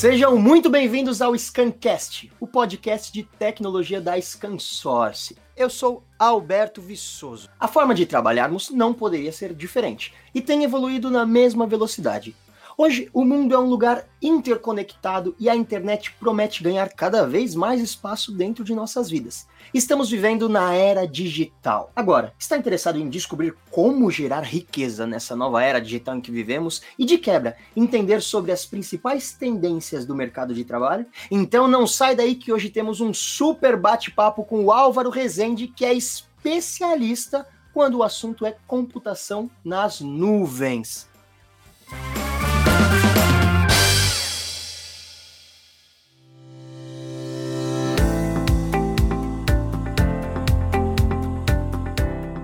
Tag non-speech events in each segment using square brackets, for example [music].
Sejam muito bem-vindos ao Scancast, o podcast de tecnologia da ScanSource. Eu sou Alberto Viçoso. A forma de trabalharmos não poderia ser diferente e tem evoluído na mesma velocidade. Hoje, o mundo é um lugar interconectado e a internet promete ganhar cada vez mais espaço dentro de nossas vidas. Estamos vivendo na era digital. Agora, está interessado em descobrir como gerar riqueza nessa nova era digital em que vivemos e, de quebra, entender sobre as principais tendências do mercado de trabalho? Então não sai daí que hoje temos um super bate-papo com o Álvaro Rezende, que é especialista quando o assunto é computação nas nuvens.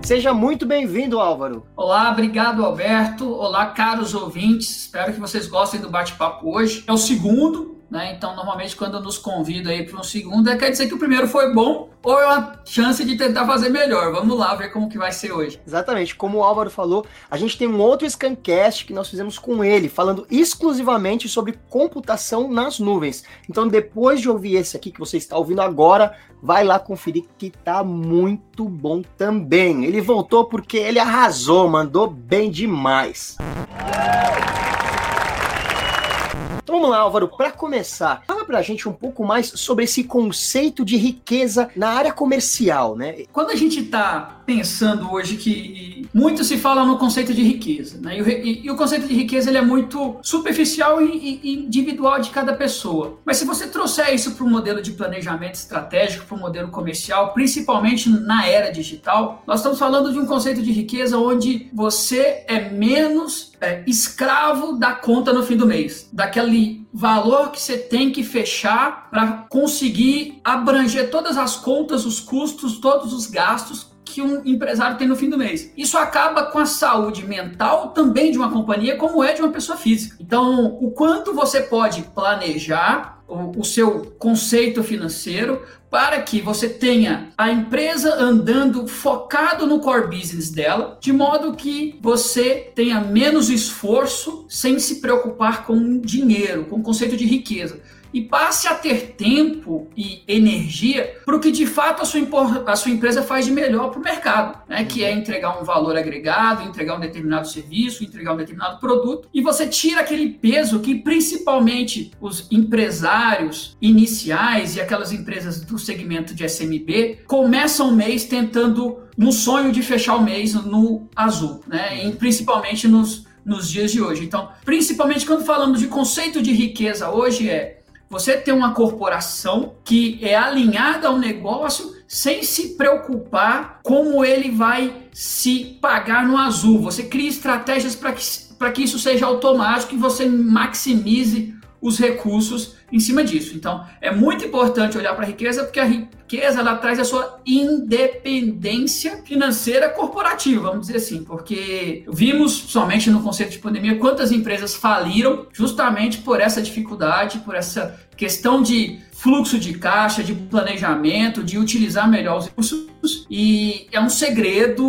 Seja muito bem-vindo, Álvaro. Olá, obrigado, Alberto. Olá, caros ouvintes. Espero que vocês gostem do bate-papo hoje. É o segundo né? Então, normalmente, quando nos convida aí para um segundo, é quer dizer que o primeiro foi bom ou é uma chance de tentar fazer melhor. Vamos lá ver como que vai ser hoje. Exatamente. Como o Álvaro falou, a gente tem um outro Scancast que nós fizemos com ele, falando exclusivamente sobre computação nas nuvens. Então, depois de ouvir esse aqui que você está ouvindo agora, vai lá conferir que tá muito bom também. Ele voltou porque ele arrasou, mandou bem demais. Então vamos lá, Álvaro, para começar, fala pra gente um pouco mais sobre esse conceito de riqueza na área comercial, né? Quando a gente tá pensando hoje que muito se fala no conceito de riqueza, né? E o, e, e o conceito de riqueza ele é muito superficial e, e, individual de cada pessoa. Mas se você trouxer isso para um modelo de planejamento estratégico, para um modelo comercial, principalmente na era digital, nós estamos falando de um conceito de riqueza onde você é menos é, escravo da conta no fim do mês, daquele valor que você tem que fechar para conseguir abranger todas as contas, os custos, todos os gastos que um empresário tem no fim do mês. Isso acaba com a saúde mental também de uma companhia, como é de uma pessoa física. Então, o quanto você pode planejar o, o seu conceito financeiro para que você tenha a empresa andando focado no core business dela, de modo que você tenha menos esforço sem se preocupar com dinheiro, com o conceito de riqueza e passe a ter tempo e energia para o que de fato a sua, a sua empresa faz de melhor para o mercado, né? que é entregar um valor agregado, entregar um determinado serviço, entregar um determinado produto, e você tira aquele peso que principalmente os empresários iniciais e aquelas empresas do segmento de SMB começam o mês tentando no sonho de fechar o mês no azul, né? E principalmente nos, nos dias de hoje. Então, principalmente quando falamos de conceito de riqueza hoje é você ter uma corporação que é alinhada ao negócio sem se preocupar como ele vai se pagar no azul. Você cria estratégias para que, que isso seja automático e você maximize os recursos em cima disso. Então, é muito importante olhar para a riqueza, porque a riqueza ela traz a sua independência financeira corporativa, vamos dizer assim, porque vimos somente no conceito de pandemia quantas empresas faliram justamente por essa dificuldade, por essa questão de fluxo de caixa, de planejamento, de utilizar melhor os recursos. E é um segredo,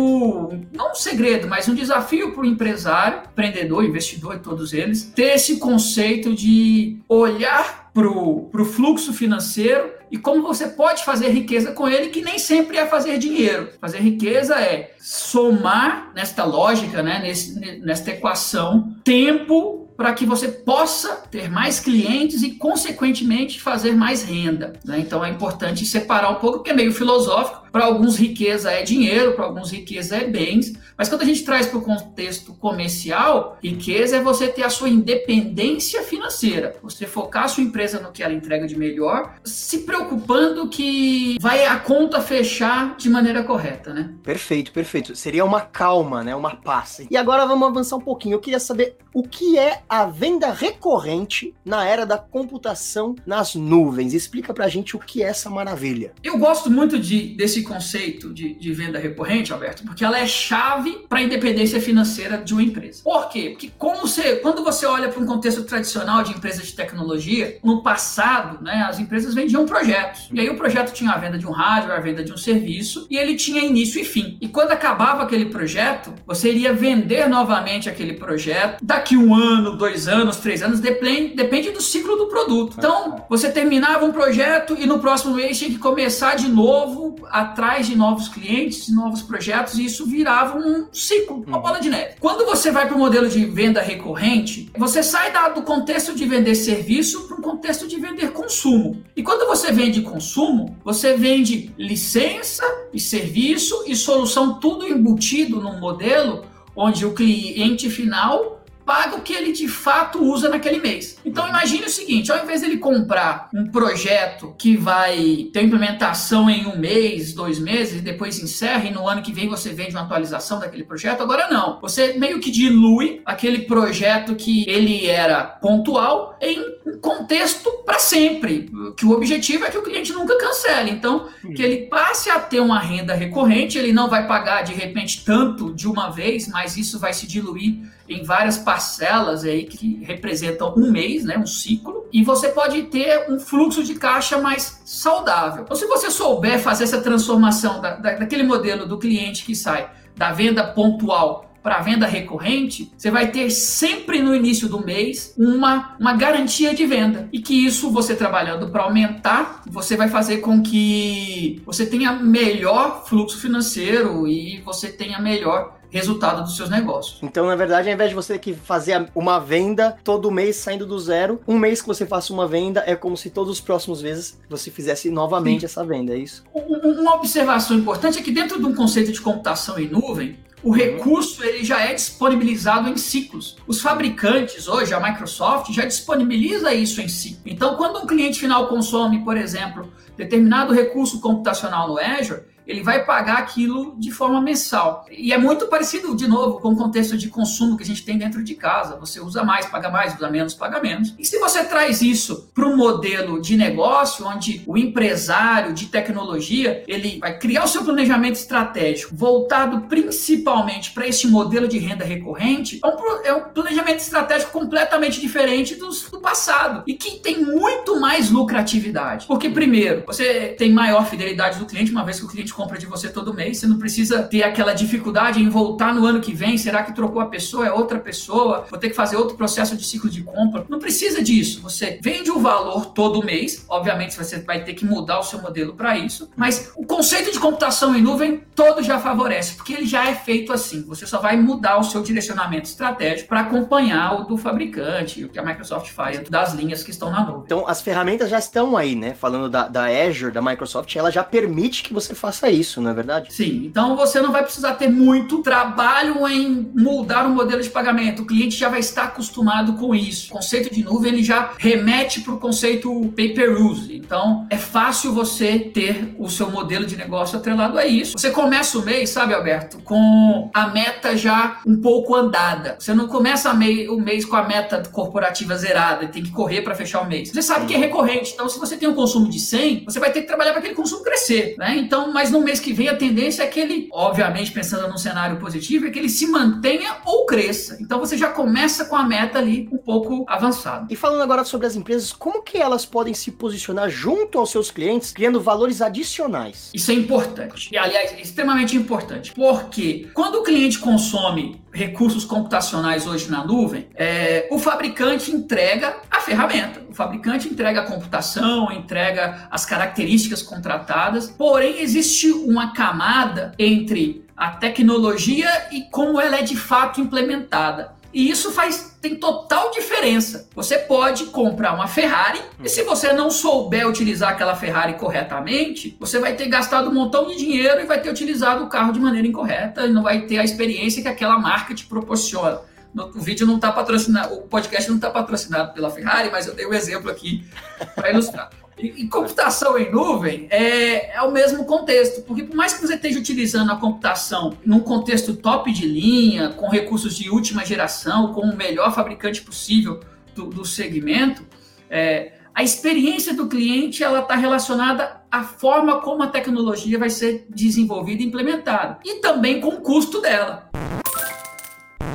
não um segredo, mas um desafio para o empresário, empreendedor, investidor e todos eles, ter esse conceito de olhar para o fluxo financeiro e como você pode fazer riqueza com ele, que nem sempre é fazer dinheiro. Fazer riqueza é somar nesta lógica, né, nesse, nesta equação, tempo para que você possa ter mais clientes e, consequentemente, fazer mais renda. Né? Então é importante separar um pouco, porque é meio filosófico. Para alguns, riqueza é dinheiro, para alguns, riqueza é bens. Mas quando a gente traz para o contexto comercial, riqueza é você ter a sua independência financeira. Você focar a sua empresa no que ela entrega de melhor, se preocupando que vai a conta fechar de maneira correta, né? Perfeito, perfeito. Seria uma calma, né? Uma paz. E agora vamos avançar um pouquinho. Eu queria saber o que é a venda recorrente na era da computação nas nuvens. Explica pra gente o que é essa maravilha. Eu gosto muito de, desse esse conceito de, de venda recorrente, Alberto? Porque ela é chave para a independência financeira de uma empresa. Por quê? Porque como você, quando você olha para um contexto tradicional de empresas de tecnologia, no passado, né, as empresas vendiam projetos. E aí o projeto tinha a venda de um hardware, a venda de um serviço, e ele tinha início e fim. E quando acabava aquele projeto, você iria vender novamente aquele projeto daqui um ano, dois anos, três anos, depende, depende do ciclo do produto. Então, você terminava um projeto e no próximo mês tinha que começar de novo atrás de novos clientes, de novos projetos, e isso virava um ciclo, uma uhum. bola de neve. Quando você vai para o modelo de venda recorrente, você sai do contexto de vender serviço para um contexto de vender consumo. E quando você vende consumo, você vende licença e serviço e solução tudo embutido num modelo onde o cliente final paga o que ele de fato usa naquele mês. Então imagine o seguinte, ao invés dele comprar um projeto que vai ter implementação em um mês, dois meses, e depois encerra e no ano que vem você vende uma atualização daquele projeto, agora não. Você meio que dilui aquele projeto que ele era pontual em contexto para sempre, que o objetivo é que o cliente nunca cancele. Então, que ele passe a ter uma renda recorrente, ele não vai pagar de repente tanto de uma vez, mas isso vai se diluir em várias parcelas aí que representam um mês, né, um ciclo, e você pode ter um fluxo de caixa mais saudável. Então, se você souber fazer essa transformação da, da, daquele modelo do cliente que sai da venda pontual para venda recorrente, você vai ter sempre no início do mês uma, uma garantia de venda. E que isso você trabalhando para aumentar, você vai fazer com que você tenha melhor fluxo financeiro e você tenha melhor resultado dos seus negócios. Então, na verdade, ao invés de você ter que fazer uma venda todo mês saindo do zero, um mês que você faça uma venda é como se todos os próximos meses você fizesse novamente Sim. essa venda, é isso? Uma observação importante é que dentro de um conceito de computação em nuvem, o uhum. recurso ele já é disponibilizado em ciclos. Os fabricantes hoje, a Microsoft, já disponibiliza isso em si. Então, quando um cliente final consome, por exemplo, determinado recurso computacional no Azure, ele vai pagar aquilo de forma mensal. E é muito parecido, de novo, com o contexto de consumo que a gente tem dentro de casa. Você usa mais, paga mais, usa menos, paga menos. E se você traz isso para um modelo de negócio, onde o empresário de tecnologia ele vai criar o seu planejamento estratégico voltado principalmente para esse modelo de renda recorrente, é um, é um planejamento estratégico completamente diferente dos, do passado e que tem muito mais lucratividade. Porque, primeiro, você tem maior fidelidade do cliente, uma vez que o cliente compra de você todo mês. Você não precisa ter aquela dificuldade em voltar no ano que vem. Será que trocou a pessoa? É outra pessoa? Vou ter que fazer outro processo de ciclo de compra. Não precisa disso. Você vende o valor todo mês. Obviamente, você vai ter que mudar o seu modelo para isso. Mas o conceito de computação em nuvem todo já favorece, porque ele já é feito assim. Você só vai mudar o seu direcionamento estratégico para acompanhar o do fabricante, o que a Microsoft faz das linhas que estão na nuvem. Então, as ferramentas já estão aí, né? Falando da, da Azure, da Microsoft, ela já permite que você faça faça isso, não é verdade? Sim, então você não vai precisar ter muito trabalho em moldar o um modelo de pagamento. O cliente já vai estar acostumado com isso. O conceito de nuvem ele já remete para o conceito pay-per-use. Então é fácil você ter o seu modelo de negócio atrelado a isso. Você começa o mês, sabe, Alberto, com a meta já um pouco andada. Você não começa o mês com a meta corporativa zerada e tem que correr para fechar o mês. Você sabe que é recorrente. Então, se você tem um consumo de 100, você vai ter que trabalhar para aquele consumo crescer, né? Então, mas no mês que vem a tendência é que ele, obviamente pensando num cenário positivo, é que ele se mantenha ou cresça. Então você já começa com a meta ali um pouco avançada. E falando agora sobre as empresas, como que elas podem se posicionar junto aos seus clientes, criando valores adicionais? Isso é importante. E aliás, é extremamente importante, porque quando o cliente consome recursos computacionais hoje na nuvem, é, o fabricante entrega a ferramenta, o fabricante entrega a computação, entrega as características contratadas, porém existe uma camada entre a tecnologia e como ela é de fato implementada. E isso faz tem total diferença. Você pode comprar uma Ferrari e se você não souber utilizar aquela Ferrari corretamente, você vai ter gastado um montão de dinheiro e vai ter utilizado o carro de maneira incorreta e não vai ter a experiência que aquela marca te proporciona. O vídeo não está patrocinado, o podcast não está patrocinado pela Ferrari, mas eu dei um exemplo aqui para ilustrar. E, computação em nuvem é, é o mesmo contexto, porque por mais que você esteja utilizando a computação num contexto top de linha, com recursos de última geração, com o melhor fabricante possível do, do segmento, é, a experiência do cliente ela está relacionada à forma como a tecnologia vai ser desenvolvida e implementada e também com o custo dela.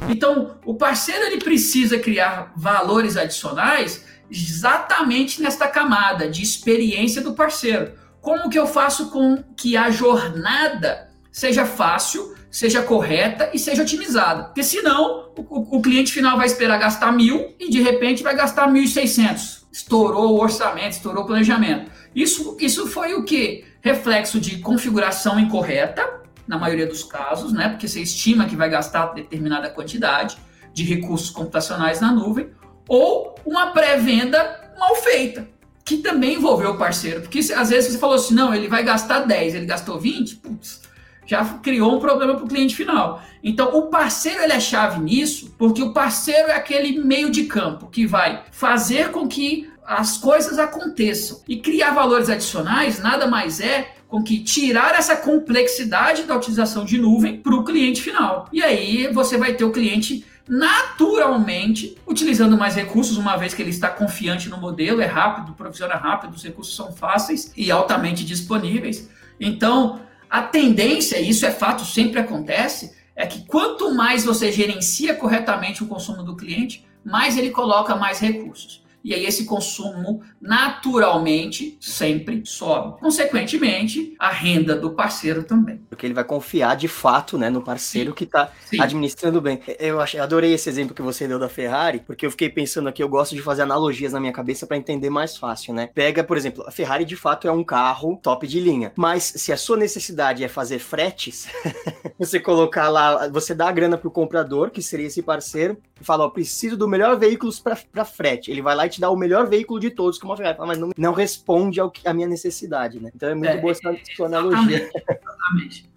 Então, o parceiro ele precisa criar valores adicionais exatamente nesta camada de experiência do parceiro. Como que eu faço com que a jornada seja fácil, seja correta e seja otimizada? Porque senão o, o cliente final vai esperar gastar mil e de repente vai gastar mil e seiscentos estourou o orçamento, estourou o planejamento. Isso, isso foi o que? Reflexo de configuração incorreta, na maioria dos casos, né? Porque você estima que vai gastar determinada quantidade de recursos computacionais na nuvem, ou uma pré-venda mal feita, que também envolveu o parceiro. Porque às vezes você falou assim, não, ele vai gastar 10, ele gastou 20, putz, já criou um problema para o cliente final. Então, o parceiro ele é chave nisso, porque o parceiro é aquele meio de campo que vai fazer com que as coisas aconteçam. E criar valores adicionais nada mais é com que tirar essa complexidade da utilização de nuvem para o cliente final. E aí você vai ter o cliente naturalmente utilizando mais recursos, uma vez que ele está confiante no modelo, é rápido, provisiona rápido, os recursos são fáceis e altamente disponíveis. Então, a tendência, e isso é fato, sempre acontece, é que quanto mais você gerencia corretamente o consumo do cliente, mais ele coloca mais recursos e aí esse consumo naturalmente sempre sobe. Consequentemente, a renda do parceiro também. Porque ele vai confiar de fato né, no parceiro Sim. que está administrando bem. Eu, achei, adorei esse exemplo que você deu da Ferrari, porque eu fiquei pensando aqui, eu gosto de fazer analogias na minha cabeça para entender mais fácil, né? Pega, por exemplo, a Ferrari de fato é um carro top de linha, mas se a sua necessidade é fazer fretes, [laughs] você colocar lá, você dá a grana pro comprador, que seria esse parceiro, e fala, ó, preciso do melhor veículo para frete. Ele vai lá e te dá o melhor veículo de todos, que é uma Ferrari, mas não, não responde ao que, à minha necessidade, né? Então é muito é, boa essa sua analogia. Exatamente.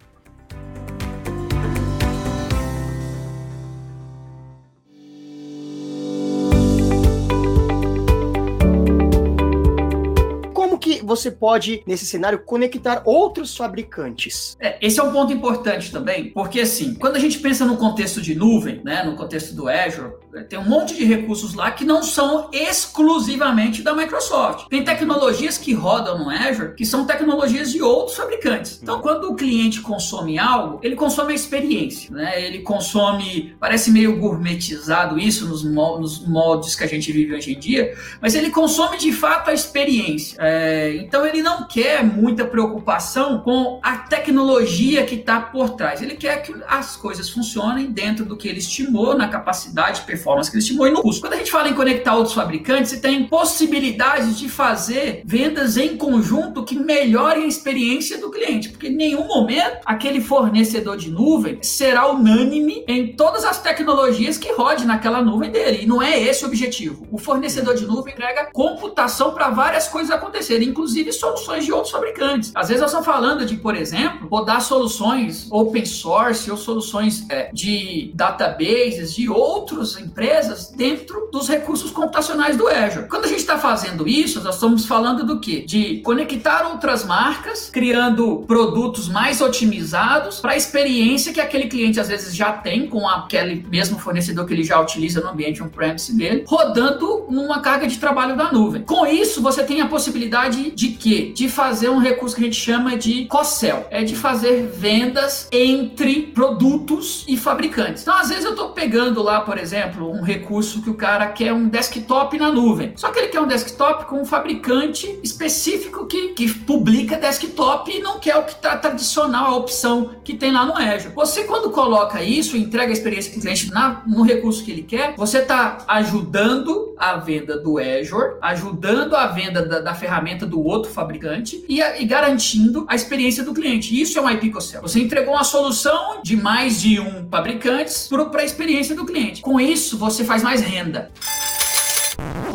Que você pode, nesse cenário, conectar outros fabricantes? É, esse é um ponto importante também, porque assim, quando a gente pensa no contexto de nuvem, né, no contexto do Azure, é, tem um monte de recursos lá que não são exclusivamente da Microsoft. Tem tecnologias que rodam no Azure que são tecnologias de outros fabricantes. Então, quando o cliente consome algo, ele consome a experiência, né? Ele consome, parece meio gourmetizado isso nos, nos modos que a gente vive hoje em dia, mas ele consome de fato a experiência. É, então, ele não quer muita preocupação com a tecnologia que está por trás. Ele quer que as coisas funcionem dentro do que ele estimou na capacidade, performance performance que ele estimou e no custo. Quando a gente fala em conectar outros fabricantes, você tem possibilidades de fazer vendas em conjunto que melhorem a experiência do cliente, porque em nenhum momento aquele fornecedor de nuvem será unânime em todas as tecnologias que rode naquela nuvem dele. E não é esse o objetivo. O fornecedor de nuvem entrega computação para várias coisas acontecerem, inclusive soluções de outros fabricantes. Às vezes nós estamos falando de, por exemplo, rodar soluções open source ou soluções é, de databases de outros empresas dentro dos recursos computacionais do Azure. Quando a gente está fazendo isso, nós estamos falando do quê? De conectar outras marcas, criando produtos mais otimizados para a experiência que aquele cliente às vezes já tem com aquele mesmo fornecedor que ele já utiliza no ambiente on-premise dele, rodando numa carga de trabalho da nuvem. Com isso, você tem a possibilidade de quê? De fazer um recurso que a gente chama de co-sell, é de fazer vendas entre produtos e fabricantes. Então, às vezes eu estou pegando lá, por exemplo, um recurso que o cara quer um desktop na nuvem. Só que ele quer um desktop com um fabricante específico que, que publica desktop e não quer o que está tradicional, a opção que tem lá no Azure. Você, quando coloca isso, entrega a experiência do cliente na, no recurso que ele quer, você está ajudando a venda do Azure, ajudando a venda da, da ferramenta do outro fabricante e, e, garantindo a experiência do cliente. Isso é um IP Cell. Você entregou uma solução de mais de um fabricantes para a experiência do cliente. Com isso você faz mais renda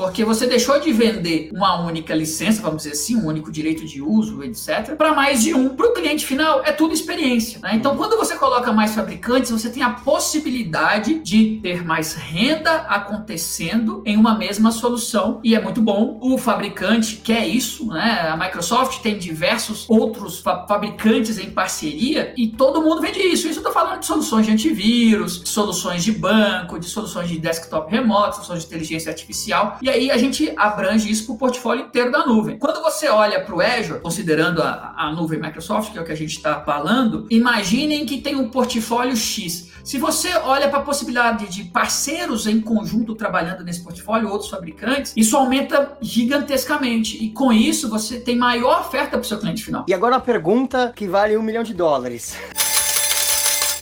porque você deixou de vender uma única licença, vamos dizer assim, um único direito de uso, etc., para mais de um. Para o cliente final, é tudo experiência. Né? Então, quando você coloca mais fabricantes, você tem a possibilidade de ter mais renda acontecendo em uma mesma solução e é muito bom. O fabricante quer isso, né? A Microsoft tem diversos outros fa fabricantes em parceria e todo mundo vende isso. Isso eu estou falando de soluções de antivírus, de soluções de banco, de soluções de desktop remoto, soluções de inteligência artificial. E aí a gente abrange isso para o portfólio inteiro da nuvem. Quando você olha para o Azure, considerando a, a nuvem Microsoft, que é o que a gente está falando, imaginem que tem um portfólio X. Se você olha para a possibilidade de parceiros em conjunto trabalhando nesse portfólio, outros fabricantes, isso aumenta gigantescamente. E com isso, você tem maior oferta para o seu cliente final. E agora a pergunta que vale um milhão de dólares.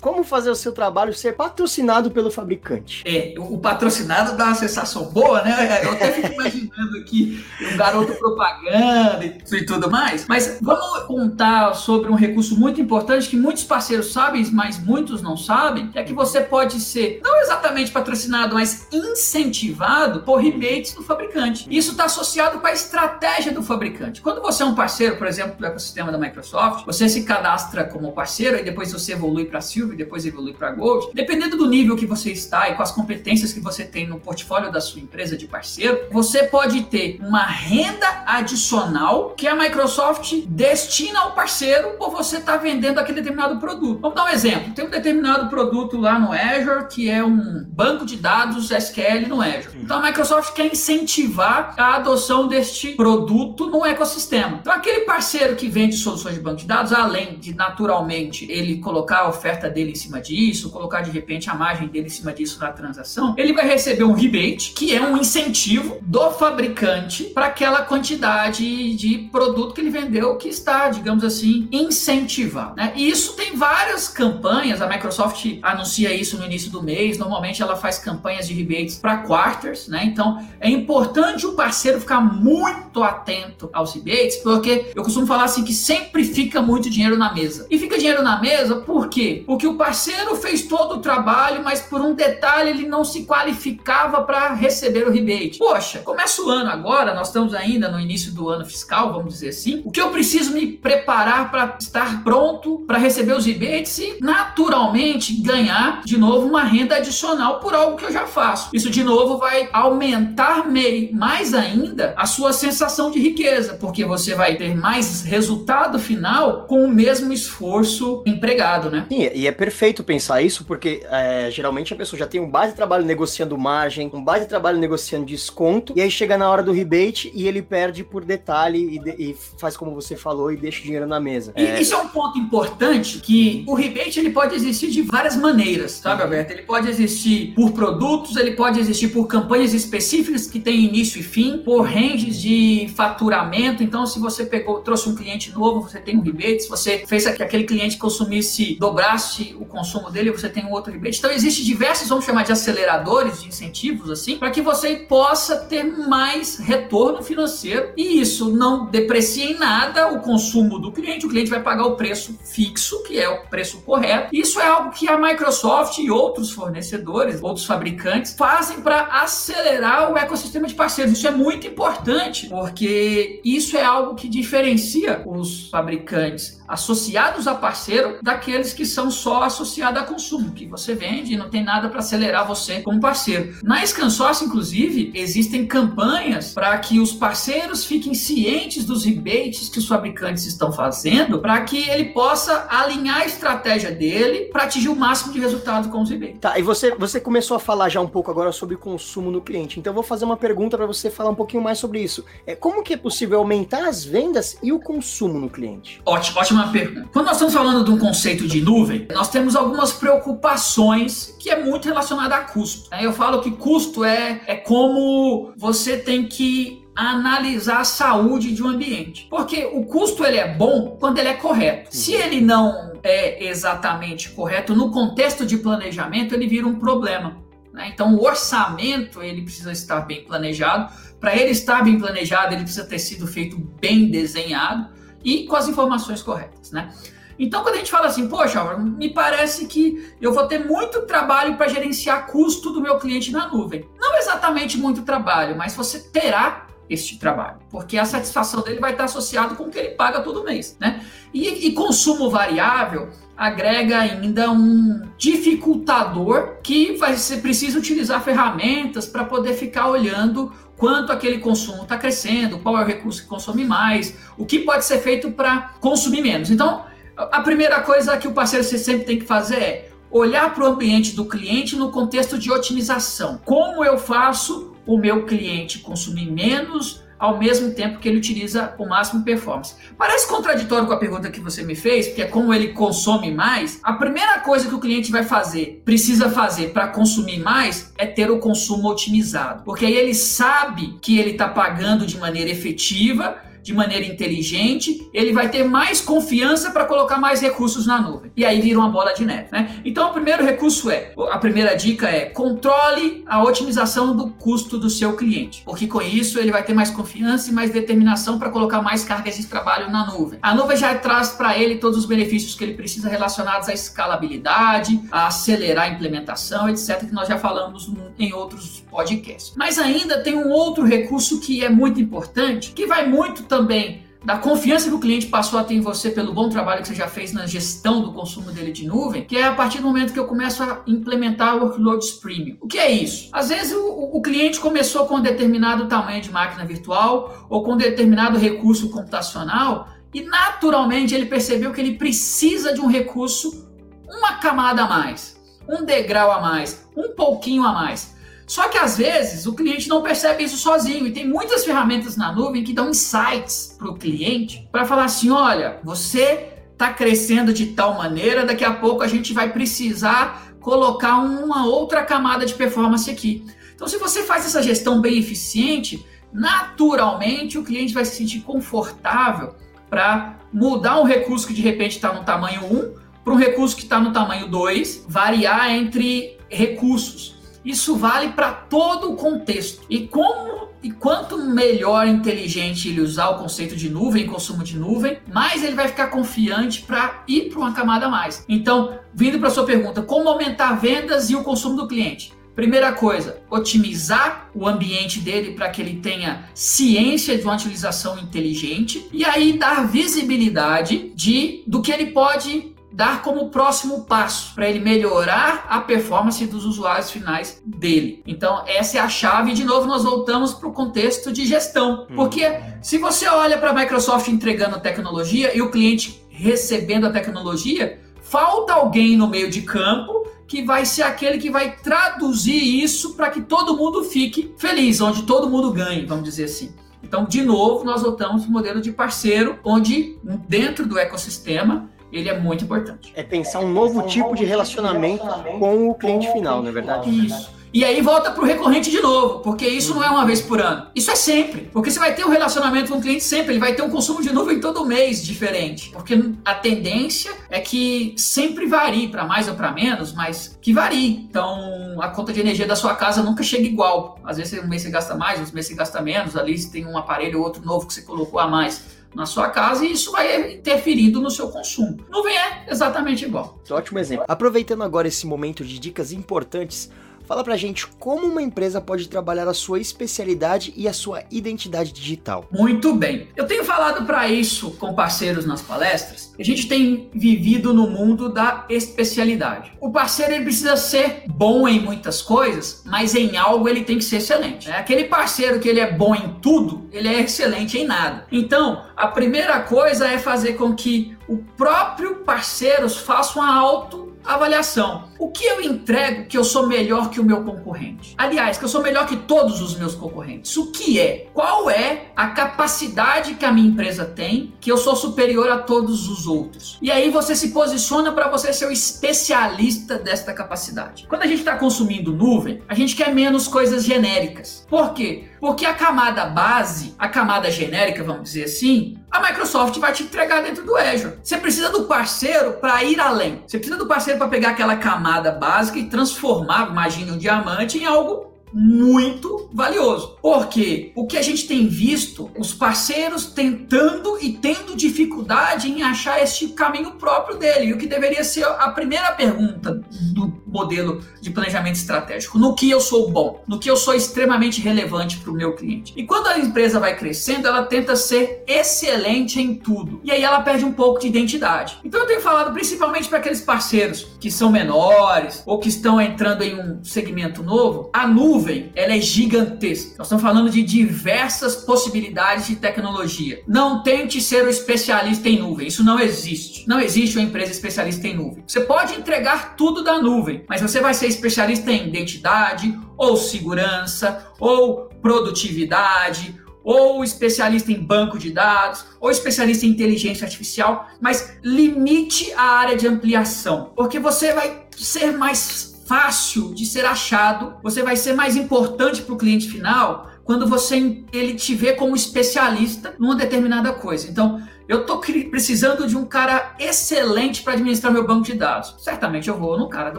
Como fazer o seu trabalho ser patrocinado pelo fabricante? É, o patrocinado dá uma sensação boa, né? Eu até fico [laughs] imaginando aqui um garoto propaganda e tudo mais. Mas vamos contar sobre um recurso muito importante que muitos parceiros sabem, mas muitos não sabem, é que você pode ser não exatamente patrocinado, mas incentivado por rebates do fabricante. Isso está associado com a estratégia do fabricante. Quando você é um parceiro, por exemplo, do ecossistema da Microsoft, você se cadastra como parceiro e depois você evolui para Silver e depois evoluir para Gold, dependendo do nível que você está e com as competências que você tem no portfólio da sua empresa de parceiro, você pode ter uma renda adicional que a Microsoft destina ao parceiro por você estar tá vendendo aquele determinado produto. Vamos dar um exemplo. Tem um determinado produto lá no Azure que é um banco de dados SQL no Azure. Então a Microsoft quer incentivar a adoção deste produto no ecossistema. Então aquele parceiro que vende soluções de banco de dados, além de naturalmente ele colocar a oferta dele dele em cima disso, colocar de repente a margem dele em cima disso na transação, ele vai receber um rebate, que é um incentivo do fabricante para aquela quantidade de produto que ele vendeu que está, digamos assim, incentivado. Né? E isso tem várias campanhas, a Microsoft anuncia isso no início do mês, normalmente ela faz campanhas de rebates para quarters, né? Então é importante o parceiro ficar muito atento aos rebates, porque eu costumo falar assim que sempre fica muito dinheiro na mesa. E fica dinheiro na mesa por quê? Porque o parceiro fez todo o trabalho, mas por um detalhe ele não se qualificava para receber o rebate. Poxa, começa o ano agora, nós estamos ainda no início do ano fiscal, vamos dizer assim. O que eu preciso me preparar para estar pronto para receber os rebates e naturalmente ganhar de novo uma renda adicional por algo que eu já faço. Isso de novo vai aumentar mais ainda a sua sensação de riqueza, porque você vai ter mais resultado final com o mesmo esforço empregado, né? Sim, e é perfeito pensar isso, porque é, geralmente a pessoa já tem um base de trabalho negociando margem, um base de trabalho negociando desconto, e aí chega na hora do rebate e ele perde por detalhe e, de, e faz como você falou e deixa o dinheiro na mesa. E é... isso é um ponto importante que o rebate ele pode existir de várias maneiras, sabe, Alberto? Ele pode existir por produtos, ele pode existir por campanhas específicas que têm início e fim, por ranges de faturamento. Então, se você pegou, trouxe um cliente novo, você tem um rebate. Se você fez que aquele cliente consumisse, dobrasse o consumo dele, você tem um outro rebate. Então, existe diversos, vamos chamar de aceleradores, de incentivos, assim, para que você possa ter mais retorno financeiro e isso não deprecia em nada o consumo do cliente. O cliente vai pagar o preço fixo, que é o preço correto. Isso é algo que a Microsoft e outros fornecedores, outros fabricantes, fazem para acelerar o ecossistema de parceiros. Isso é muito importante, porque isso é algo que diferencia os fabricantes associados a parceiro daqueles que são só associados a consumo, que você vende e não tem nada para acelerar você como parceiro. Na ScanSource, inclusive, existem campanhas para que os parceiros fiquem cientes dos rebates que os fabricantes estão fazendo, para que ele possa alinhar a estratégia dele para atingir o máximo de resultado com os rebates. Tá, e você, você começou a falar já um pouco agora sobre consumo no cliente, então eu vou fazer uma pergunta para você falar um pouquinho mais sobre isso. É, como que é possível aumentar as vendas e o consumo no cliente? Ótimo, ótima uma pergunta. Quando nós estamos falando de um conceito de nuvem, nós temos algumas preocupações que é muito relacionada a custo. Eu falo que custo é, é como você tem que analisar a saúde de um ambiente. Porque o custo ele é bom quando ele é correto. Se ele não é exatamente correto no contexto de planejamento, ele vira um problema. Né? Então, o orçamento ele precisa estar bem planejado. Para ele estar bem planejado, ele precisa ter sido feito bem desenhado e com as informações corretas, né? Então, quando a gente fala assim, poxa, me parece que eu vou ter muito trabalho para gerenciar custo do meu cliente na nuvem. Não exatamente muito trabalho, mas você terá este trabalho, porque a satisfação dele vai estar associado com o que ele paga todo mês, né? E, e consumo variável agrega ainda um dificultador que vai ser preciso utilizar ferramentas para poder ficar olhando quanto aquele consumo está crescendo, qual é o recurso que consome mais, o que pode ser feito para consumir menos. Então, a primeira coisa que o parceiro sempre tem que fazer é olhar para o ambiente do cliente no contexto de otimização. Como eu faço o meu cliente consumir menos ao mesmo tempo que ele utiliza o máximo performance. Parece contraditório com a pergunta que você me fez, porque é como ele consome mais. A primeira coisa que o cliente vai fazer, precisa fazer para consumir mais, é ter o consumo otimizado. Porque aí ele sabe que ele está pagando de maneira efetiva de maneira inteligente, ele vai ter mais confiança para colocar mais recursos na nuvem. E aí vira uma bola de neve. Né? Então, o primeiro recurso é, a primeira dica é controle a otimização do custo do seu cliente, porque com isso ele vai ter mais confiança e mais determinação para colocar mais cargas de trabalho na nuvem. A nuvem já traz para ele todos os benefícios que ele precisa relacionados à escalabilidade, a acelerar a implementação, etc., que nós já falamos em outros podcasts. Mas ainda tem um outro recurso que é muito importante, que vai muito também da confiança que o cliente passou a ter em você pelo bom trabalho que você já fez na gestão do consumo dele de nuvem, que é a partir do momento que eu começo a implementar workloads premium. O que é isso? Às vezes o, o cliente começou com um determinado tamanho de máquina virtual ou com um determinado recurso computacional e naturalmente ele percebeu que ele precisa de um recurso uma camada a mais, um degrau a mais, um pouquinho a mais. Só que às vezes o cliente não percebe isso sozinho e tem muitas ferramentas na nuvem que dão insights para o cliente para falar assim: olha, você está crescendo de tal maneira, daqui a pouco a gente vai precisar colocar uma outra camada de performance aqui. Então, se você faz essa gestão bem eficiente, naturalmente o cliente vai se sentir confortável para mudar um recurso que de repente está no tamanho 1 para um recurso que está no tamanho 2, variar entre recursos. Isso vale para todo o contexto. E como e quanto melhor inteligente ele usar o conceito de nuvem, consumo de nuvem, mais ele vai ficar confiante para ir para uma camada a mais. Então, vindo para sua pergunta, como aumentar vendas e o consumo do cliente? Primeira coisa, otimizar o ambiente dele para que ele tenha ciência de uma utilização inteligente e aí dar visibilidade de do que ele pode dar como próximo passo para ele melhorar a performance dos usuários finais dele. Então, essa é a chave. E, de novo, nós voltamos para o contexto de gestão. Hum. Porque se você olha para a Microsoft entregando tecnologia e o cliente recebendo a tecnologia, falta alguém no meio de campo que vai ser aquele que vai traduzir isso para que todo mundo fique feliz, onde todo mundo ganhe, vamos dizer assim. Então, de novo, nós voltamos para o modelo de parceiro, onde dentro do ecossistema ele é muito importante. É pensar um novo tipo de relacionamento com o cliente final, não é verdade? Isso. E aí volta pro recorrente de novo, porque isso não é uma vez por ano. Isso é sempre. Porque você vai ter um relacionamento com o cliente sempre, ele vai ter um consumo de nuvem todo mês diferente. Porque a tendência é que sempre varie, para mais ou para menos, mas que varie. Então a conta de energia da sua casa nunca chega igual. Às vezes um mês você gasta mais, outro mês você gasta menos, ali você tem um aparelho ou outro novo que você colocou a mais na sua casa e isso vai interferindo no seu consumo. Nuvem é exatamente igual. Ótimo exemplo. Aproveitando agora esse momento de dicas importantes, Fala pra gente como uma empresa pode trabalhar a sua especialidade e a sua identidade digital. Muito bem. Eu tenho falado para isso com parceiros nas palestras. A gente tem vivido no mundo da especialidade. O parceiro ele precisa ser bom em muitas coisas, mas em algo ele tem que ser excelente. É aquele parceiro que ele é bom em tudo, ele é excelente em nada. Então, a primeira coisa é fazer com que o próprio parceiro faça uma auto avaliação. O que eu entrego que eu sou melhor que o meu concorrente? Aliás, que eu sou melhor que todos os meus concorrentes. O que é? Qual é a capacidade que a minha empresa tem que eu sou superior a todos os outros? E aí você se posiciona para você ser o especialista desta capacidade. Quando a gente está consumindo nuvem, a gente quer menos coisas genéricas. Por quê? Porque a camada base, a camada genérica, vamos dizer assim, a Microsoft vai te entregar dentro do Azure. Você precisa do parceiro para ir além. Você precisa do parceiro para pegar aquela camada básica e transformar, imagine um diamante, em algo muito valioso. Porque o que a gente tem visto, os parceiros tentando e tendo dificuldade em achar esse caminho próprio dele. E o que deveria ser a primeira pergunta do modelo de planejamento estratégico: no que eu sou bom, no que eu sou extremamente relevante para o meu cliente. E quando a empresa vai crescendo, ela tenta ser excelente em tudo. E aí ela perde um pouco de identidade. Então eu tenho falado principalmente para aqueles parceiros que são menores ou que estão entrando em um segmento novo, a nuvem ela é gigantesca. Nós estamos falando de diversas possibilidades de tecnologia. Não tente ser o um especialista em nuvem, isso não existe. Não existe uma empresa especialista em nuvem. Você pode entregar tudo da nuvem, mas você vai ser especialista em identidade, ou segurança, ou produtividade, ou especialista em banco de dados, ou especialista em inteligência artificial, mas limite a área de ampliação, porque você vai ser mais fácil de ser achado, você vai ser mais importante para o cliente final quando você ele te vê como especialista numa determinada coisa. Então, eu estou precisando de um cara excelente para administrar meu banco de dados. Certamente eu vou no cara do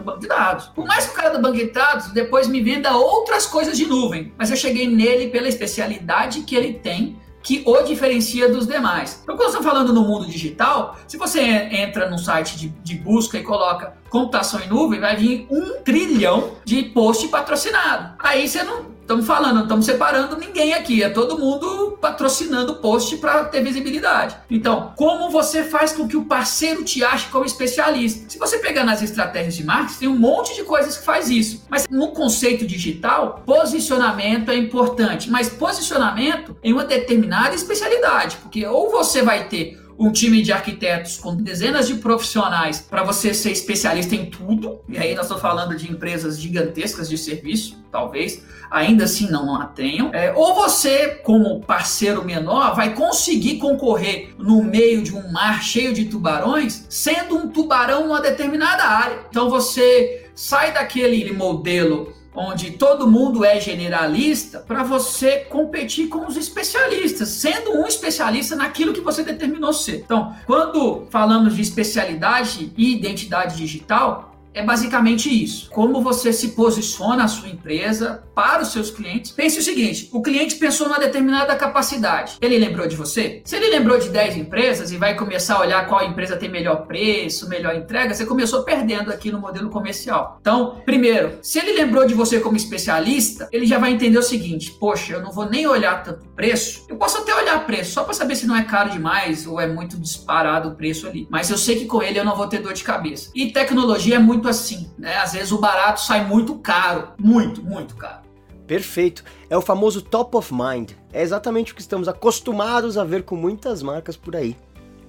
banco de dados. Por mais que o cara do banco de dados depois me venda outras coisas de nuvem, mas eu cheguei nele pela especialidade que ele tem que o diferencia dos demais. Então, quando eu estou falando no mundo digital, se você entra num site de, de, busca e coloca computação em nuvem, vai vir um trilhão de post patrocinado. Aí você não estamos falando, não estamos separando ninguém aqui, é todo mundo patrocinando post para ter visibilidade. Então, como você faz com que o parceiro te ache como especialista? Se você pegar nas estratégias de marketing, tem um monte de coisas que faz isso. Mas no conceito digital, posicionamento é importante, mas posicionamento em uma determinada especialidade, porque ou você vai ter um time de arquitetos com dezenas de profissionais para você ser especialista em tudo. E aí nós estamos falando de empresas gigantescas de serviço, talvez ainda assim não a tenham. É, ou você, como parceiro menor, vai conseguir concorrer no meio de um mar cheio de tubarões, sendo um tubarão numa determinada área. Então você sai daquele modelo onde todo mundo é generalista, para você competir com os especialistas, sendo um especialista naquilo que você determinou ser. Então, quando falamos de especialidade e identidade digital, é basicamente isso. Como você se posiciona a sua empresa para os seus clientes. Pense o seguinte: o cliente pensou numa determinada capacidade. Ele lembrou de você? Se ele lembrou de 10 empresas e vai começar a olhar qual empresa tem melhor preço, melhor entrega, você começou perdendo aqui no modelo comercial. Então, primeiro, se ele lembrou de você como especialista, ele já vai entender o seguinte: poxa, eu não vou nem olhar tanto preço. Eu posso até olhar preço só para saber se não é caro demais ou é muito disparado o preço ali. Mas eu sei que com ele eu não vou ter dor de cabeça. E tecnologia é muito assim, né? Às vezes o barato sai muito caro, muito, muito caro. Perfeito. É o famoso top of mind. É exatamente o que estamos acostumados a ver com muitas marcas por aí.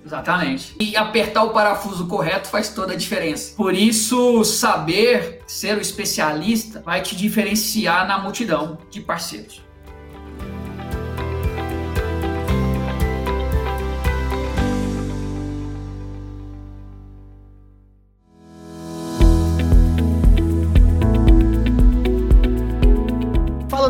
Exatamente. E apertar o parafuso correto faz toda a diferença. Por isso, saber ser o especialista vai te diferenciar na multidão de parceiros.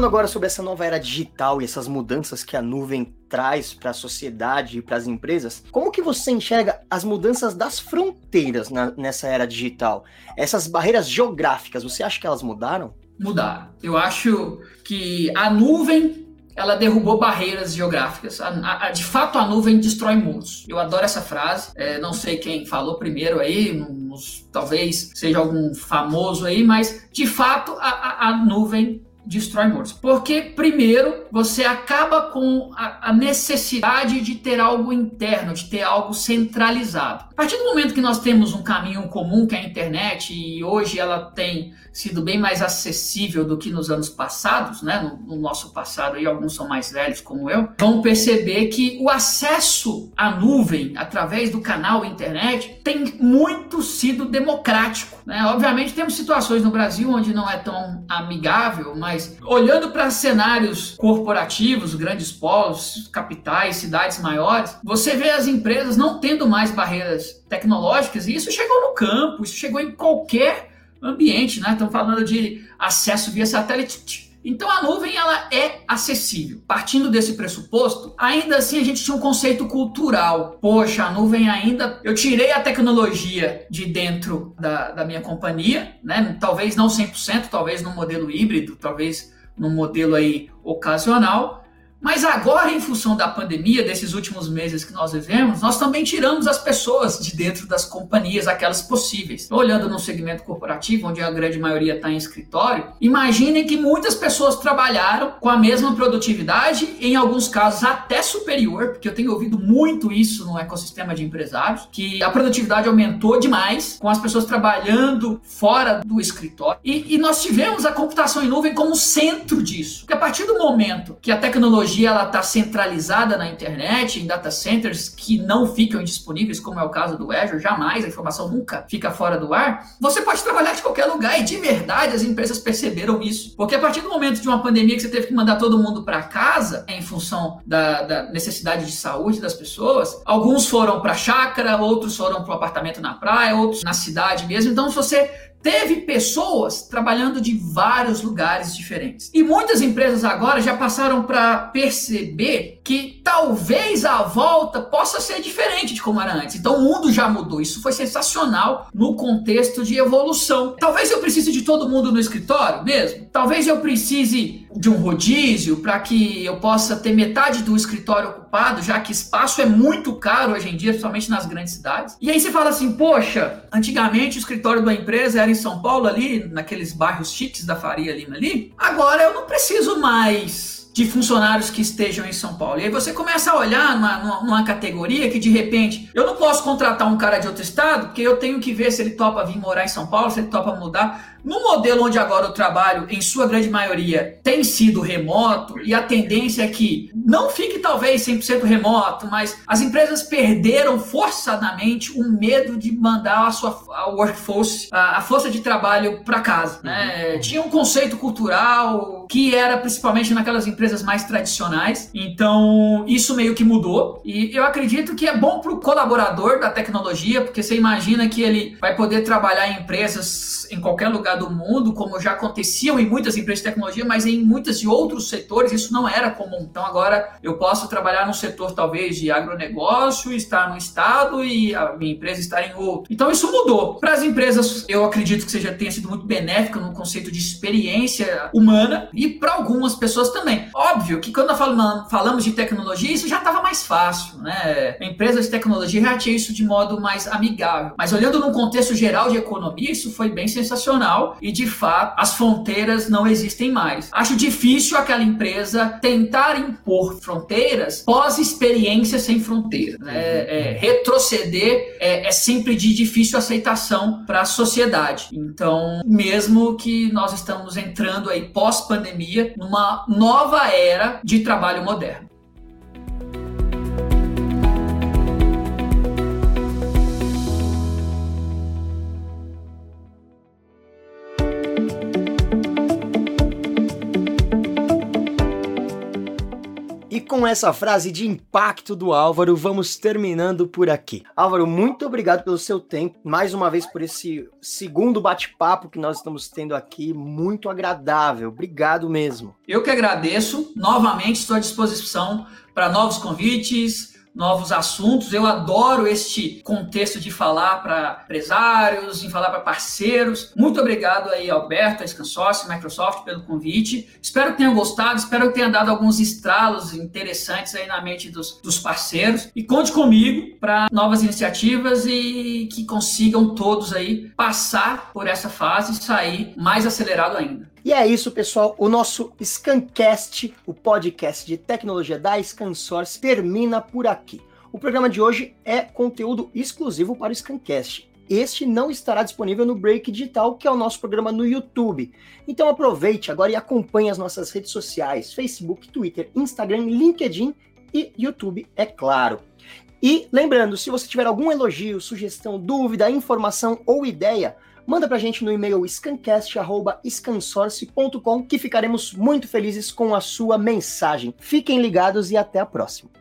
Falando agora sobre essa nova era digital e essas mudanças que a nuvem traz para a sociedade e para as empresas, como que você enxerga as mudanças das fronteiras na, nessa era digital? Essas barreiras geográficas, você acha que elas mudaram? Mudaram. Eu acho que a nuvem ela derrubou barreiras geográficas. A, a, de fato, a nuvem destrói muros. Eu adoro essa frase. É, não sei quem falou primeiro aí, nos, talvez seja algum famoso aí, mas de fato a, a nuvem destrói muros. Porque, primeiro, você acaba com a, a, necessidade de ter algo interno, de ter algo centralizado. A partir do momento que nós temos um caminho comum, que é a internet, e hoje ela tem sido bem mais acessível do que nos anos passados, né? No, no nosso passado, e alguns são mais velhos, como eu, vão perceber que o acesso à nuvem através do canal internet tem muito sido democrático. Né? Obviamente, temos situações no Brasil onde não é tão amigável, mas mas olhando para cenários corporativos, grandes polos, capitais, cidades maiores, você vê as empresas não tendo mais barreiras tecnológicas e isso chegou no campo, isso chegou em qualquer ambiente, né? Estamos falando de acesso via satélite então a nuvem ela é acessível. Partindo desse pressuposto, ainda assim a gente tinha um conceito cultural. Poxa, a nuvem ainda. Eu tirei a tecnologia de dentro da, da minha companhia, né? Talvez não 100%, talvez no modelo híbrido, talvez no modelo aí ocasional, mas agora, em função da pandemia, desses últimos meses que nós vivemos, nós também tiramos as pessoas de dentro das companhias, aquelas possíveis. Olhando no segmento corporativo, onde a grande maioria está em escritório, imaginem que muitas pessoas trabalharam com a mesma produtividade, em alguns casos até superior, porque eu tenho ouvido muito isso no ecossistema de empresários, que a produtividade aumentou demais com as pessoas trabalhando fora do escritório. E, e nós tivemos a computação em nuvem como centro disso. Porque a partir do momento que a tecnologia tecnologia ela está centralizada na internet, em data centers que não ficam disponíveis, como é o caso do Azure, jamais, a informação nunca fica fora do ar, você pode trabalhar de qualquer lugar e de verdade as empresas perceberam isso. Porque a partir do momento de uma pandemia que você teve que mandar todo mundo para casa, em função da, da, necessidade de saúde das pessoas, alguns foram para chácara, outros foram para o apartamento na praia, outros na cidade mesmo. Então, se você teve pessoas trabalhando de vários lugares diferentes. E muitas empresas agora já passaram para perceber que talvez a volta possa ser diferente de como era antes. Então o mundo já mudou. Isso foi sensacional no contexto de evolução. Talvez eu precise de todo mundo no escritório mesmo. Talvez eu precise de um rodízio para que eu possa ter metade do escritório ocupado, já que espaço é muito caro hoje em dia, principalmente nas grandes cidades. E aí você fala assim, poxa, antigamente o escritório da empresa era em São Paulo ali, naqueles bairros chiques da Faria Lima ali. Agora eu não preciso mais de funcionários que estejam em São Paulo. E aí você começa a olhar numa, numa, numa, categoria que de repente eu não posso contratar um cara de outro estado, porque eu tenho que ver se ele topa vir morar em São Paulo, se ele topa mudar. No modelo onde agora o trabalho, em sua grande maioria, tem sido remoto, e a tendência é que não fique talvez 100% remoto, mas as empresas perderam forçadamente o medo de mandar a sua a workforce, a, a força de trabalho para casa. Né? Uhum. Tinha um conceito cultural que era principalmente naquelas empresas mais tradicionais, então isso meio que mudou, e eu acredito que é bom para o colaborador da tecnologia, porque você imagina que ele vai poder trabalhar em empresas em qualquer lugar do mundo, como já aconteciam em muitas empresas de tecnologia, mas em muitas de outros setores isso não era comum. Então agora eu posso trabalhar num setor talvez de agronegócio, estar num estado e a minha empresa estar em outro. Então isso mudou. Para as empresas, eu acredito que seja tenha sido muito benéfica no conceito de experiência humana e para algumas pessoas também. Óbvio que quando falamos de tecnologia, isso já estava mais fácil, né? Empresas de tecnologia já tinha isso de modo mais amigável. Mas olhando num contexto geral de economia, isso foi bem sensacional e de fato as fronteiras não existem mais. Acho difícil aquela empresa tentar impor fronteiras pós experiência sem fronteira. Né? É, retroceder é, é sempre de difícil aceitação para a sociedade. Então, mesmo que nós estamos entrando aí pós pandemia numa nova era de trabalho moderno. Com essa frase de impacto do Álvaro, vamos terminando por aqui. Álvaro, muito obrigado pelo seu tempo, mais uma vez por esse segundo bate-papo que nós estamos tendo aqui, muito agradável. Obrigado mesmo. Eu que agradeço, novamente estou à disposição para novos convites, novos assuntos. Eu adoro este contexto de falar para empresários, de falar para parceiros. Muito obrigado aí, Alberto, Scansource, Microsoft, pelo convite. Espero que tenham gostado, espero que tenha dado alguns estralos interessantes aí na mente dos, dos parceiros. E conte comigo para novas iniciativas e que consigam todos aí passar por essa fase e sair mais acelerado ainda. E é isso, pessoal. O nosso Scancast, o podcast de tecnologia da Scansource, termina por aqui. O programa de hoje é conteúdo exclusivo para o Scancast. Este não estará disponível no Break Digital, que é o nosso programa no YouTube. Então aproveite agora e acompanhe as nossas redes sociais: Facebook, Twitter, Instagram, LinkedIn e YouTube, é claro. E lembrando, se você tiver algum elogio, sugestão, dúvida, informação ou ideia, manda pra gente no e-mail scancast.scansource.com que ficaremos muito felizes com a sua mensagem. Fiquem ligados e até a próxima.